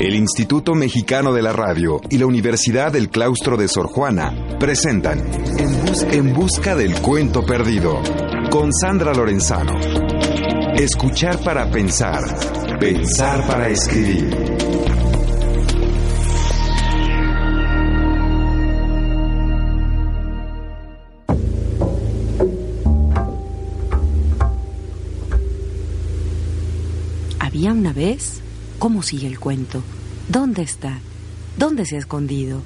El Instituto Mexicano de la Radio y la Universidad del Claustro de Sor Juana presentan En, Busca del Cuento Perdido con Sandra Lorenzano. Escuchar para pensar, pensar para escribir. Había una vez ¿Cómo sigue el cuento? ¿Dónde está? ¿Dónde se ha escondido?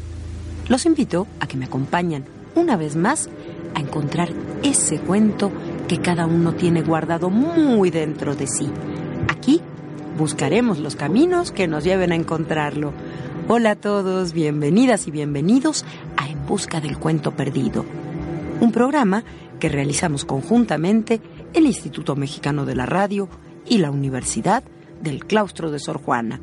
Los invito a que me acompañen una vez más a encontrar ese cuento que cada uno tiene guardado muy dentro de sí. Aquí buscaremos los caminos que nos lleven a encontrarlo. Hola a todos, bienvenidas y bienvenidos a En Busca del Cuento Perdido, un programa que realizamos conjuntamente el Instituto Mexicano de la Radio y la Universidad del claustro de Sor Juana.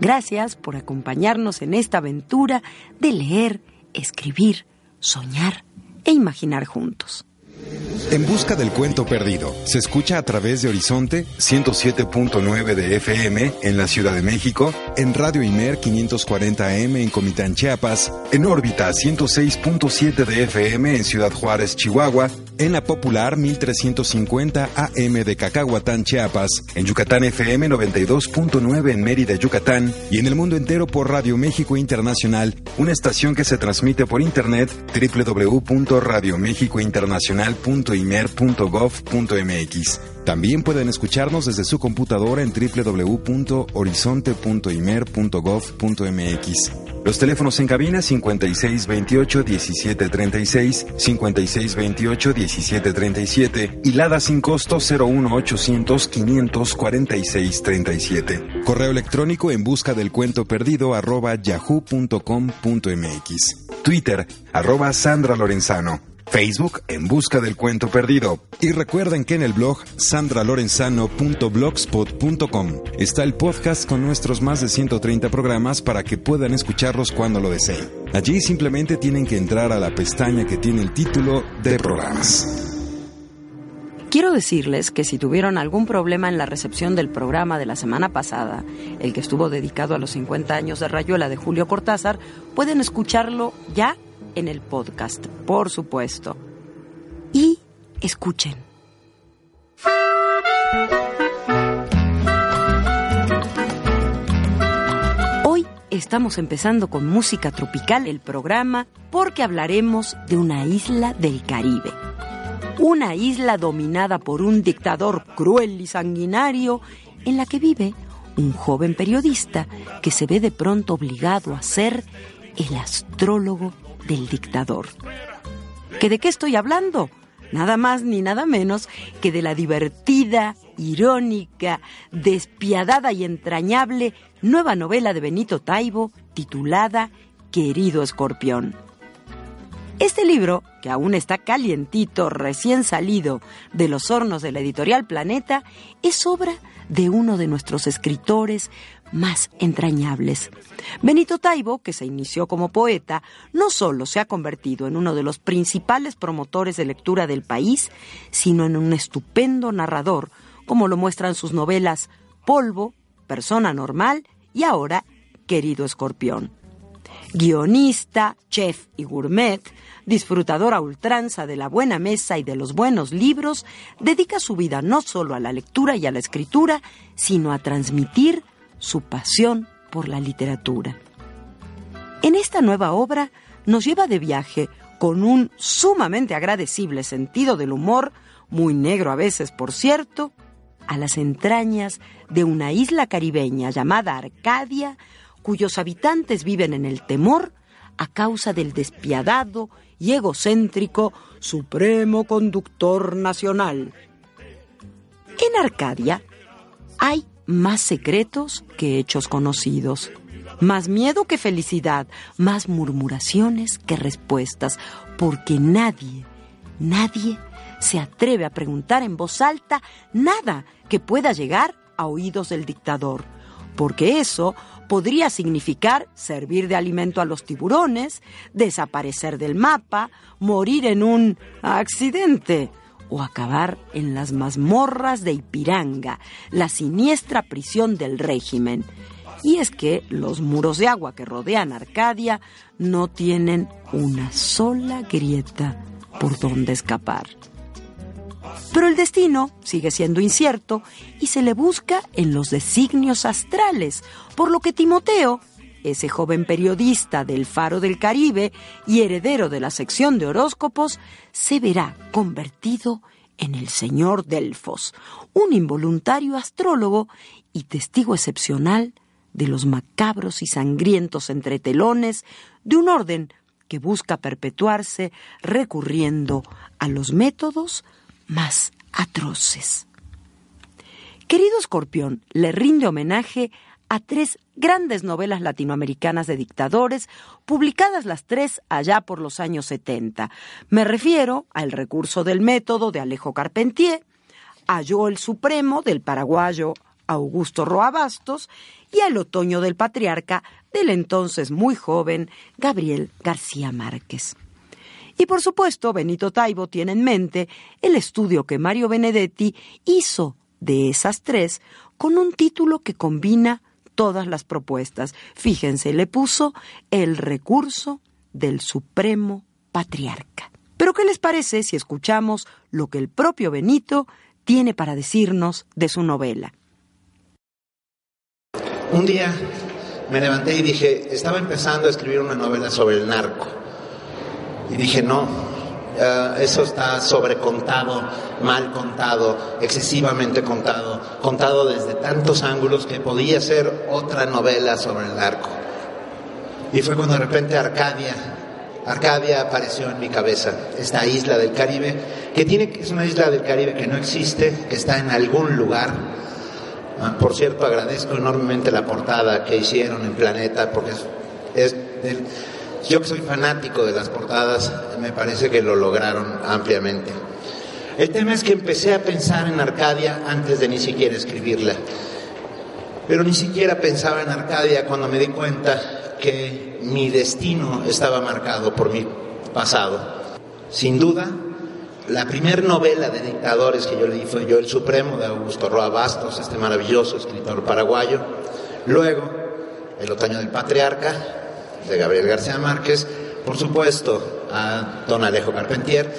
Gracias por acompañarnos en esta aventura de leer, escribir, soñar e imaginar juntos. En busca del cuento perdido. Se escucha a través de Horizonte 107.9 de FM en la Ciudad de México, en Radio Imer 540 AM en Comitán, Chiapas, en órbita 106.7 de FM en Ciudad Juárez, Chihuahua, en la popular 1350 AM de Cacahuatán, Chiapas, en Yucatán FM 92.9 en Mérida, Yucatán, y en el mundo entero por Radio México Internacional, una estación que se transmite por internet www.radiomexicointernacional.com imer.gov.mx. También pueden escucharnos desde su computadora en www.horizonte.imer.gov.mx. Los teléfonos en cabina 5628-1736, 5628-1737 y Lada sin costo 01800-546-37. Correo electrónico en busca del cuento perdido arroba yahoo.com.mx. Twitter arroba Sandra Lorenzano. Facebook en busca del cuento perdido. Y recuerden que en el blog sandralorenzano.blogspot.com está el podcast con nuestros más de 130 programas para que puedan escucharlos cuando lo deseen. Allí simplemente tienen que entrar a la pestaña que tiene el título de programas. Quiero decirles que si tuvieron algún problema en la recepción del programa de la semana pasada, el que estuvo dedicado a los 50 años de Rayuela de Julio Cortázar, pueden escucharlo ya en el podcast, por supuesto. Y escuchen. Hoy estamos empezando con música tropical el programa porque hablaremos de una isla del Caribe. Una isla dominada por un dictador cruel y sanguinario en la que vive un joven periodista que se ve de pronto obligado a ser el astrólogo del dictador. ¿Que de qué estoy hablando? Nada más ni nada menos que de la divertida, irónica, despiadada y entrañable nueva novela de Benito Taibo titulada Querido Escorpión. Este libro, que aún está calientito, recién salido de los hornos de la editorial Planeta, es obra de uno de nuestros escritores más entrañables. Benito Taibo, que se inició como poeta, no solo se ha convertido en uno de los principales promotores de lectura del país, sino en un estupendo narrador, como lo muestran sus novelas Polvo, Persona Normal y ahora Querido Escorpión. Guionista, chef y gourmet, disfrutador a ultranza de la buena mesa y de los buenos libros, dedica su vida no solo a la lectura y a la escritura, sino a transmitir su pasión por la literatura. En esta nueva obra nos lleva de viaje con un sumamente agradecible sentido del humor, muy negro a veces por cierto, a las entrañas de una isla caribeña llamada Arcadia, cuyos habitantes viven en el temor a causa del despiadado y egocéntrico Supremo Conductor Nacional. En Arcadia hay más secretos que hechos conocidos, más miedo que felicidad, más murmuraciones que respuestas, porque nadie, nadie se atreve a preguntar en voz alta nada que pueda llegar a oídos del dictador, porque eso podría significar servir de alimento a los tiburones, desaparecer del mapa, morir en un accidente o acabar en las mazmorras de Ipiranga, la siniestra prisión del régimen. Y es que los muros de agua que rodean Arcadia no tienen una sola grieta por donde escapar. Pero el destino sigue siendo incierto y se le busca en los designios astrales, por lo que Timoteo, ese joven periodista del Faro del Caribe y heredero de la sección de horóscopos, se verá convertido en el señor Delfos, un involuntario astrólogo y testigo excepcional de los macabros y sangrientos entretelones de un orden que busca perpetuarse recurriendo a los métodos más atroces. Querido Escorpión, le rinde homenaje a tres grandes novelas latinoamericanas de dictadores, publicadas las tres allá por los años 70. Me refiero a El recurso del método de Alejo Carpentier, a Yo el Supremo del paraguayo Augusto Roa Bastos y al Otoño del Patriarca del entonces muy joven Gabriel García Márquez. Y por supuesto, Benito Taibo tiene en mente el estudio que Mario Benedetti hizo de esas tres con un título que combina todas las propuestas. Fíjense, le puso el recurso del Supremo Patriarca. Pero ¿qué les parece si escuchamos lo que el propio Benito tiene para decirnos de su novela? Un día me levanté y dije, estaba empezando a escribir una novela sobre el narco y dije, no, uh, eso está sobrecontado, mal contado, excesivamente contado, contado desde tantos ángulos que podía ser otra novela sobre el narco. Y fue cuando de repente Arcadia, Arcadia apareció en mi cabeza, esta isla del Caribe, que tiene, es una isla del Caribe que no existe, que está en algún lugar. Ah, por cierto, agradezco enormemente la portada que hicieron en Planeta, porque es, yo que soy fanático de las portadas, me parece que lo lograron ampliamente. El tema es que empecé a pensar en Arcadia antes de ni siquiera escribirla. Pero ni siquiera pensaba en Arcadia cuando me di cuenta que mi destino estaba marcado por mi pasado. Sin duda, la primera novela de dictadores que yo leí fue Yo el Supremo de Augusto Roa Bastos, este maravilloso escritor paraguayo. Luego, El Otoño del Patriarca, de Gabriel García Márquez, por supuesto a don Alejo Carpentier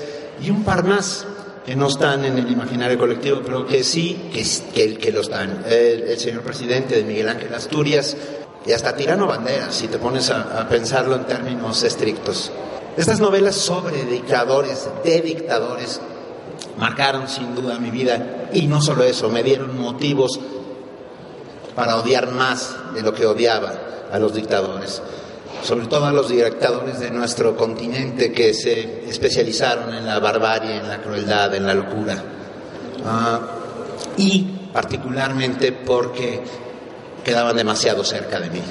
y un par más que no están en el imaginario colectivo, pero que sí, que, que, lo están. El, señor presidente de Miguel Ángel Asturias y hasta Tirano Banderas, si te pones a, a pensarlo en términos estrictos. Estas novelas sobre dictadores, de dictadores, marcaron sin duda mi vida y no solo eso, me dieron motivos para odiar más de lo que odiaba a los dictadores sobre todo a los dictadores de nuestro continente que se especializaron en la barbarie, en la crueldad, en la locura. Ah, y particularmente porque quedaban demasiado cerca de mí.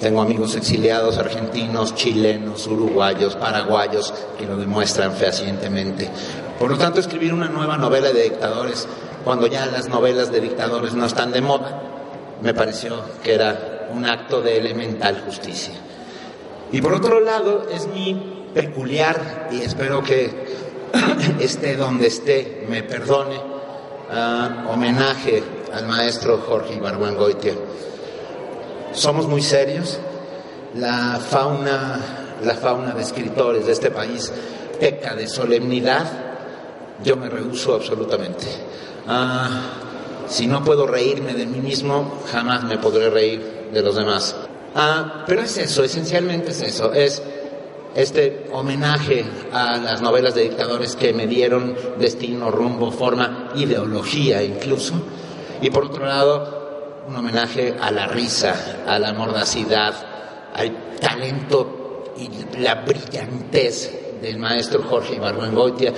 Tengo amigos exiliados argentinos, chilenos, uruguayos, paraguayos que lo demuestran fehacientemente. Por lo tanto, escribir una nueva novela de dictadores, cuando ya las novelas de dictadores no están de moda, me pareció que era un acto de elemental justicia. Y por otro lado, es mi peculiar, y espero que esté donde esté, me perdone, uh, homenaje al maestro Jorge Ibargüengoitia. Somos muy serios, la fauna, la fauna de escritores de este país peca de solemnidad, yo me rehuso absolutamente. Uh, si no puedo reírme de mí mismo, jamás me podré reír de los demás. Ah, pero es eso, esencialmente es eso, es este homenaje a las novelas de dictadores que me dieron destino, rumbo, forma, ideología incluso, y por otro lado, un homenaje a la risa, a la mordacidad, al talento y la brillantez del maestro Jorge Ibargüengoitia,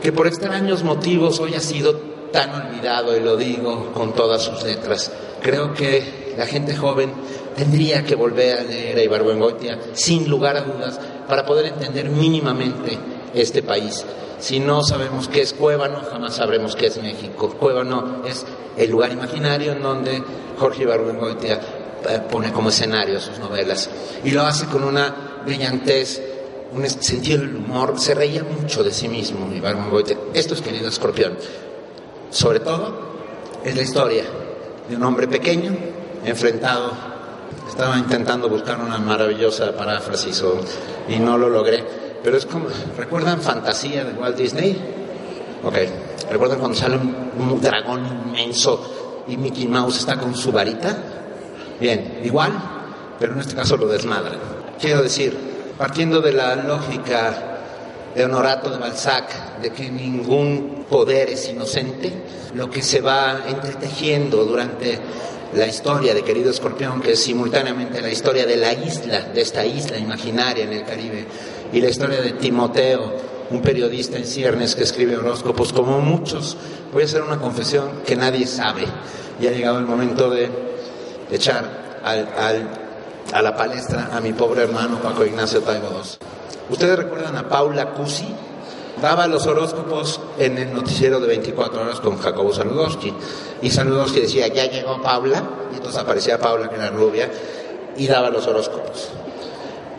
que por extraños motivos hoy ha sido tan olvidado, y lo digo con todas sus letras. Creo que la gente joven tendría que volver a leer a Ibargüengoitia sin lugar a dudas para poder entender mínimamente este país. Si no sabemos qué es Cuébano, jamás sabremos qué es México. Cuébano es el lugar imaginario en donde Jorge Ibargüengoitia eh, pone como escenario sus novelas. Y lo hace con una brillantez, un sentido del humor. Se reía mucho de sí mismo Ibargüengoitia. Esto es querido escorpión. Sobre todo, es la historia de un hombre pequeño enfrentado. Estaba intentando buscar una maravillosa paráfrasis y no lo logré. Pero es como, ¿recuerdan Fantasía de Walt Disney? Ok, ¿recuerdan cuando sale un dragón inmenso y Mickey Mouse está con su varita? Bien, igual, pero en este caso lo desmadra. Quiero decir, partiendo de la lógica de Honorato de Balzac, de que ningún poder es inocente, lo que se va entretejiendo durante la historia de Querido Escorpión, que es simultáneamente la historia de la isla, de esta isla imaginaria en el Caribe, y la historia de Timoteo, un periodista en ciernes que escribe horóscopos, como muchos. Voy a hacer una confesión que nadie sabe, y ha llegado el momento de echar a la palestra a mi pobre hermano Paco Ignacio Taibo II. ¿Ustedes recuerdan a Paula Cusi? Daba los horóscopos en el noticiero de 24 horas con Jacobo Saludowski. Y Saludowski decía, ya llegó Paula, y entonces aparecía Paula, que era rubia, y daba los horóscopos.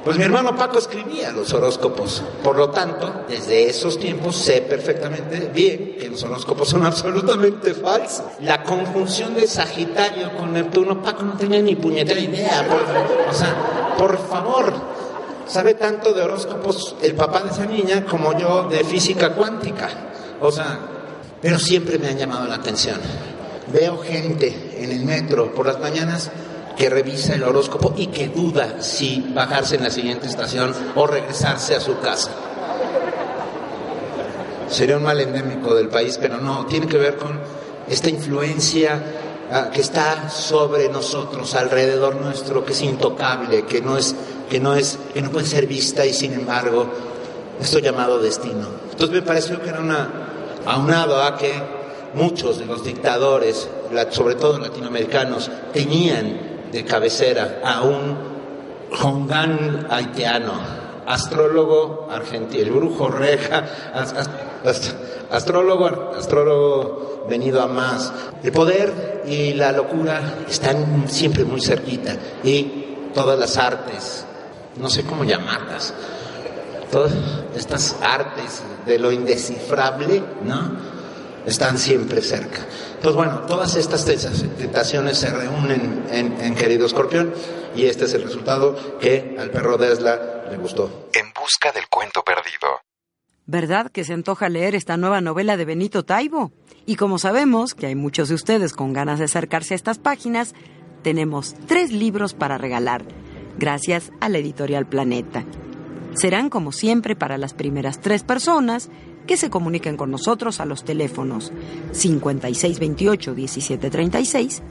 Pues mi hermano Paco escribía los horóscopos. Por lo tanto, desde esos tiempos sé perfectamente bien que los horóscopos son absolutamente falsos. La conjunción de Sagitario con Neptuno, Paco no tenía ni puñetera idea. o sea, por favor, sabe tanto de horóscopos el papá de esa niña como yo de física cuántica. O sea, pero siempre me han llamado la atención. Veo gente en el metro por las mañanas que revisa el horóscopo y que duda si bajarse en la siguiente estación o regresarse a su casa. Sería un mal endémico del país, pero no, tiene que ver con esta influencia ah, que está sobre nosotros, alrededor nuestro, que es intocable, que no es que no, es, que no puede ser vista y sin embargo esto llamado destino. Entonces me pareció que era una, aunado a que muchos de los dictadores, sobre todo latinoamericanos, tenían de cabecera a un Hongán haitiano, astrólogo argentino, el brujo reja, astrólogo, astrólogo venido a más. El poder y la locura están siempre muy cerquita y todas las artes, no sé cómo llamarlas, todas estas artes de lo indescifrable, ¿no? Están siempre cerca. Entonces, bueno, todas estas tentaciones se reúnen en, Querido Escorpión y este es el resultado que al perro de Esla le gustó. En busca del cuento perdido. ¿Verdad que se antoja leer esta nueva novela de Benito Taibo? Y como sabemos que hay muchos de ustedes con ganas de acercarse a estas páginas, tenemos tres libros para regalar gracias a la editorial Planeta. Serán como siempre para las primeras tres personas que se comuniquen con nosotros a los teléfonos 5628-1736,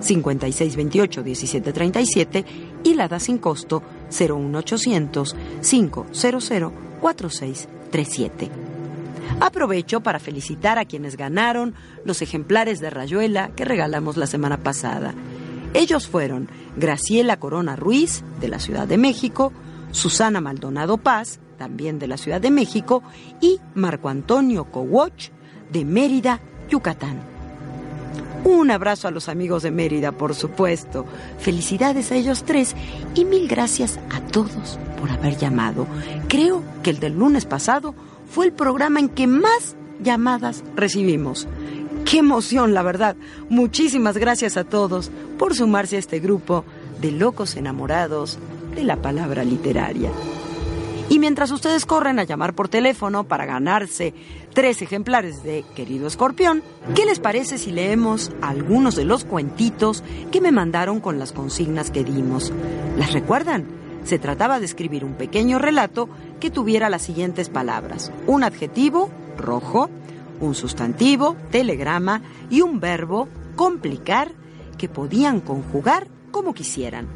5628-1737 y la da sin costo 01800 500 4637. Aprovecho para felicitar a quienes ganaron los ejemplares de Rayuela que regalamos la semana pasada. Ellos fueron Graciela Corona Ruiz, de la Ciudad de México, Susana Maldonado Paz, también de la Ciudad de México, y Marco Antonio Cowoch, de Mérida, Yucatán. Un abrazo a los amigos de Mérida, por supuesto. Felicidades a ellos tres y mil gracias a todos por haber llamado. Creo que el del lunes pasado fue el programa en que más llamadas recibimos. Qué emoción, la verdad. Muchísimas gracias a todos por sumarse a este grupo de locos enamorados de la palabra literaria. Y mientras ustedes corren a llamar por teléfono para ganarse tres ejemplares de Querido Escorpión, ¿qué les parece si leemos algunos de los cuentitos que me mandaron con las consignas que dimos? ¿Las recuerdan? Se trataba de escribir un pequeño relato que tuviera las siguientes palabras. Un adjetivo, rojo, un sustantivo, telegrama y un verbo, complicar, que podían conjugar como quisieran.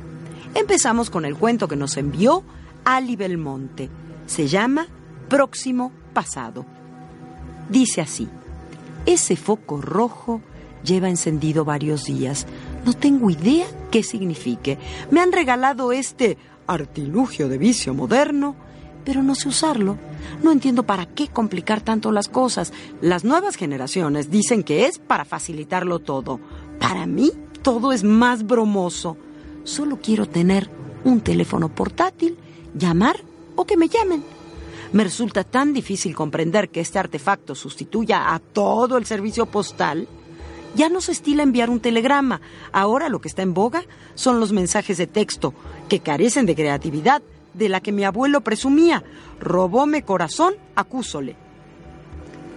Empezamos con el cuento que nos envió Ali Belmonte. Se llama Próximo Pasado. Dice así, ese foco rojo lleva encendido varios días. No tengo idea qué signifique. Me han regalado este artilugio de vicio moderno pero no sé usarlo. No entiendo para qué complicar tanto las cosas. Las nuevas generaciones dicen que es para facilitarlo todo. Para mí, todo es más bromoso. Solo quiero tener un teléfono portátil, llamar o que me llamen. Me resulta tan difícil comprender que este artefacto sustituya a todo el servicio postal. Ya no se estila enviar un telegrama. Ahora lo que está en boga son los mensajes de texto, que carecen de creatividad, de la que mi abuelo presumía. Robóme corazón, acúsole.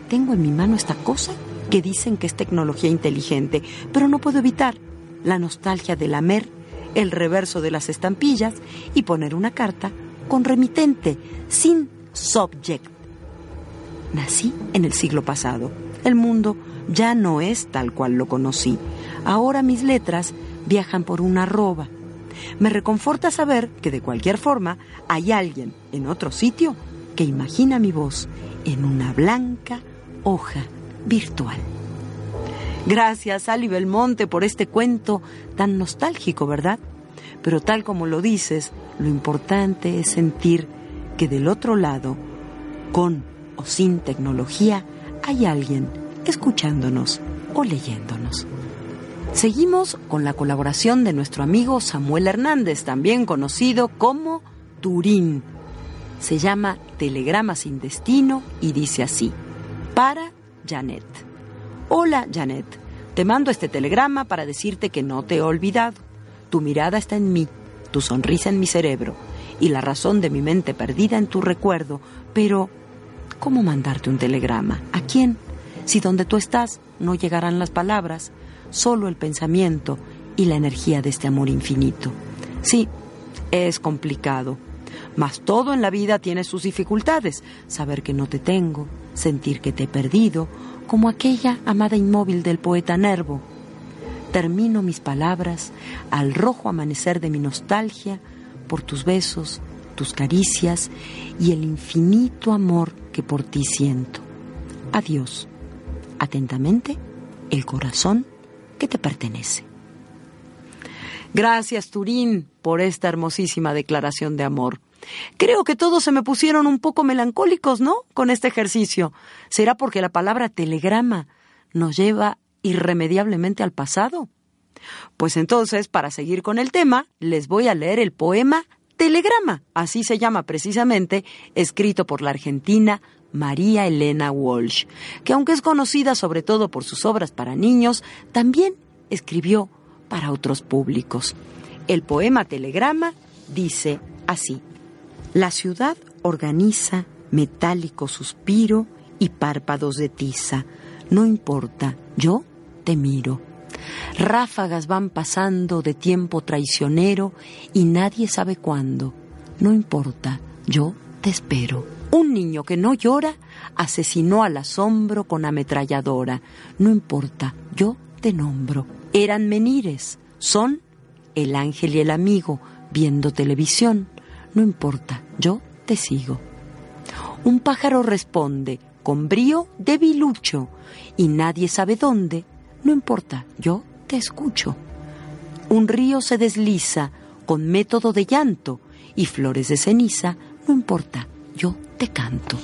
Tengo en mi mano esta cosa que dicen que es tecnología inteligente, pero no puedo evitar la nostalgia de lamer el reverso de las estampillas y poner una carta con remitente, sin subject. Nací en el siglo pasado. El mundo ya no es tal cual lo conocí. Ahora mis letras viajan por una arroba. Me reconforta saber que de cualquier forma hay alguien en otro sitio que imagina mi voz en una blanca hoja virtual. Gracias, Ali Belmonte, por este cuento tan nostálgico, ¿verdad? Pero tal como lo dices, lo importante es sentir que del otro lado, con o sin tecnología, hay alguien escuchándonos o leyéndonos. Seguimos con la colaboración de nuestro amigo Samuel Hernández, también conocido como Turín. Se llama Telegrama sin destino y dice así, para Janet. Hola Janet, te mando este telegrama para decirte que no te he olvidado. Tu mirada está en mí, tu sonrisa en mi cerebro y la razón de mi mente perdida en tu recuerdo, pero ¿cómo mandarte un telegrama? ¿A quién? Si donde tú estás no llegarán las palabras, solo el pensamiento y la energía de este amor infinito. Sí, es complicado, mas todo en la vida tiene sus dificultades. Saber que no te tengo, sentir que te he perdido, como aquella amada inmóvil del poeta Nervo. Termino mis palabras al rojo amanecer de mi nostalgia por tus besos, tus caricias y el infinito amor que por ti siento. Adiós. Atentamente, el corazón que te pertenece. Gracias, Turín, por esta hermosísima declaración de amor. Creo que todos se me pusieron un poco melancólicos, ¿no? Con este ejercicio. ¿Será porque la palabra telegrama nos lleva irremediablemente al pasado? Pues entonces, para seguir con el tema, les voy a leer el poema Telegrama, así se llama precisamente, escrito por la argentina María Elena Walsh, que aunque es conocida sobre todo por sus obras para niños, también escribió para otros públicos. El poema Telegrama dice así, La ciudad organiza metálico suspiro y párpados de tiza. No importa, yo te miro. Ráfagas van pasando de tiempo traicionero y nadie sabe cuándo. No importa, yo te espero. Un niño que no llora asesinó al asombro con ametralladora. No importa, yo te nombro. Eran menires, son el ángel y el amigo viendo televisión. No importa, yo te sigo. Un pájaro responde con brío debilucho y nadie sabe dónde. No importa, yo te escucho. Un río se desliza con método de llanto y flores de ceniza. No importa, yo te canto.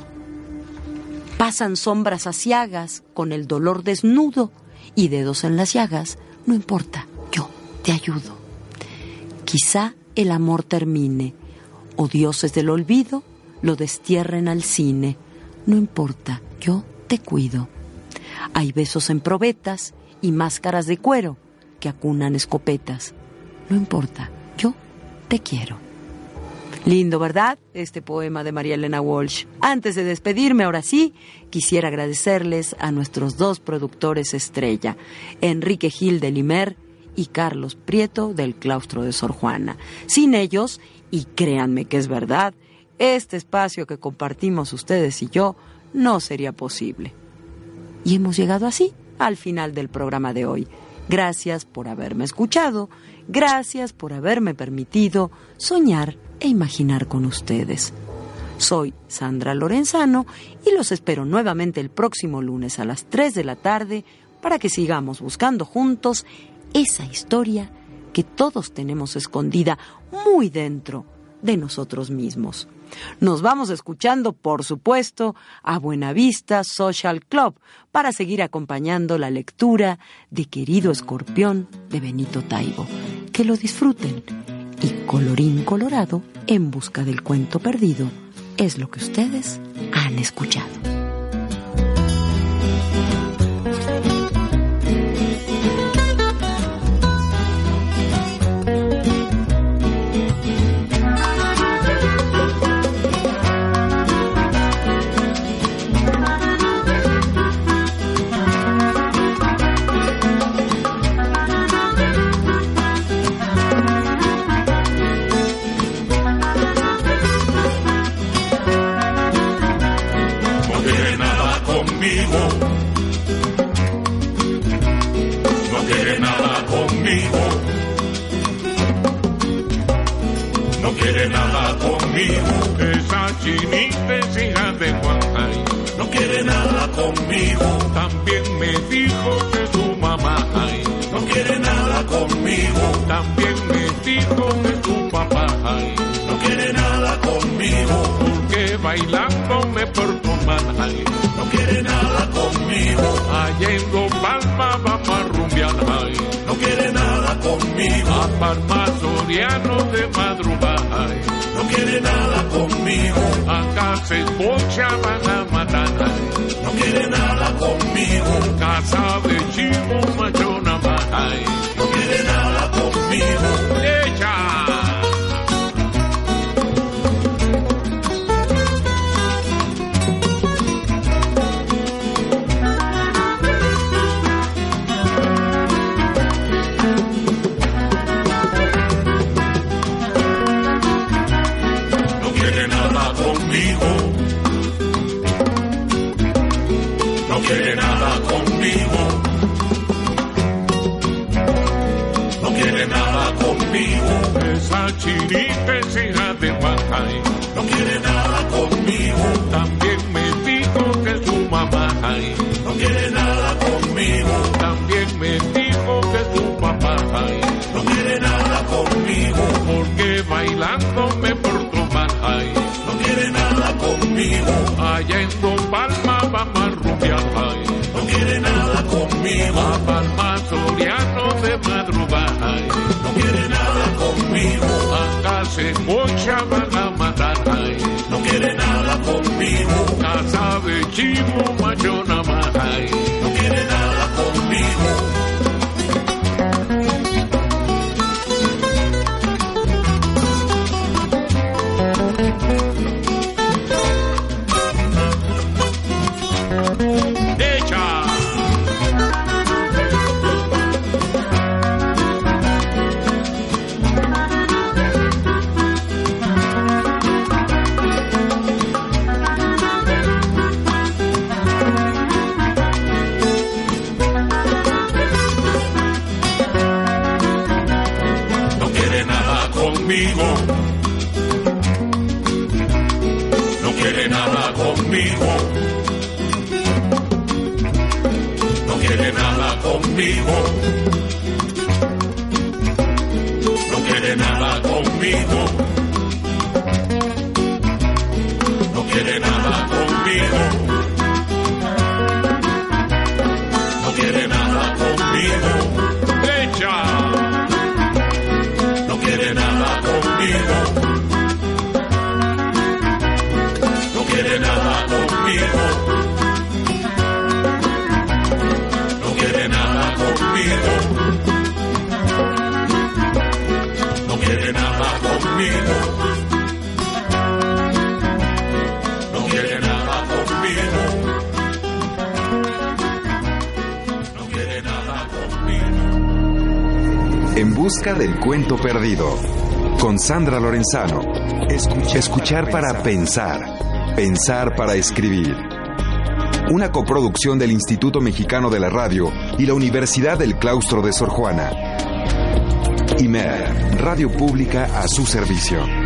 Pasan sombras asiagas con el dolor desnudo y dedos en las llagas, no importa, yo te ayudo. Quizá el amor termine, o dioses del olvido lo destierren al cine, no importa, yo te cuido. Hay besos en probetas y máscaras de cuero que acunan escopetas, no importa, yo te quiero. Lindo, ¿verdad? Este poema de María Elena Walsh. Antes de despedirme, ahora sí, quisiera agradecerles a nuestros dos productores estrella, Enrique Gil de Limer y Carlos Prieto del claustro de Sor Juana. Sin ellos, y créanme que es verdad, este espacio que compartimos ustedes y yo no sería posible. Y hemos llegado así al final del programa de hoy. Gracias por haberme escuchado, gracias por haberme permitido soñar e imaginar con ustedes. Soy Sandra Lorenzano y los espero nuevamente el próximo lunes a las 3 de la tarde para que sigamos buscando juntos esa historia que todos tenemos escondida muy dentro de nosotros mismos. Nos vamos escuchando, por supuesto, a Buenavista Social Club para seguir acompañando la lectura de Querido Escorpión de Benito Taibo. Que lo disfruten y colorín colorado en busca del cuento perdido es lo que ustedes han escuchado. Chinita hija de Juan No quiere nada conmigo. También me dijo que su mamá no quiere nada conmigo. También me dijo que su papá no quiere nada conmigo. Porque bailando me porto mal. No quiere nada conmigo. Yendo palma vamos a rumbear. No quiere nada conmigo. A palma soriano de madrugada. No quiere nada conmigo. Acá se bocha van a matar. No quiere nada conmigo. Casa de chivo machona. No quiere nada conmigo. Echa. Don Palma vamos a rumbear. No quiere nada conmigo. A Palma Soriano de madrugada. No quiere nada conmigo. Acá se mocha van a matar. No quiere nada conmigo. Casa de chivo machona más. No quiere nada conmigo. Del cuento perdido. Con Sandra Lorenzano. Escuchar para pensar. Pensar para escribir. Una coproducción del Instituto Mexicano de la Radio y la Universidad del Claustro de Sor Juana. IMER, Radio Pública a su servicio.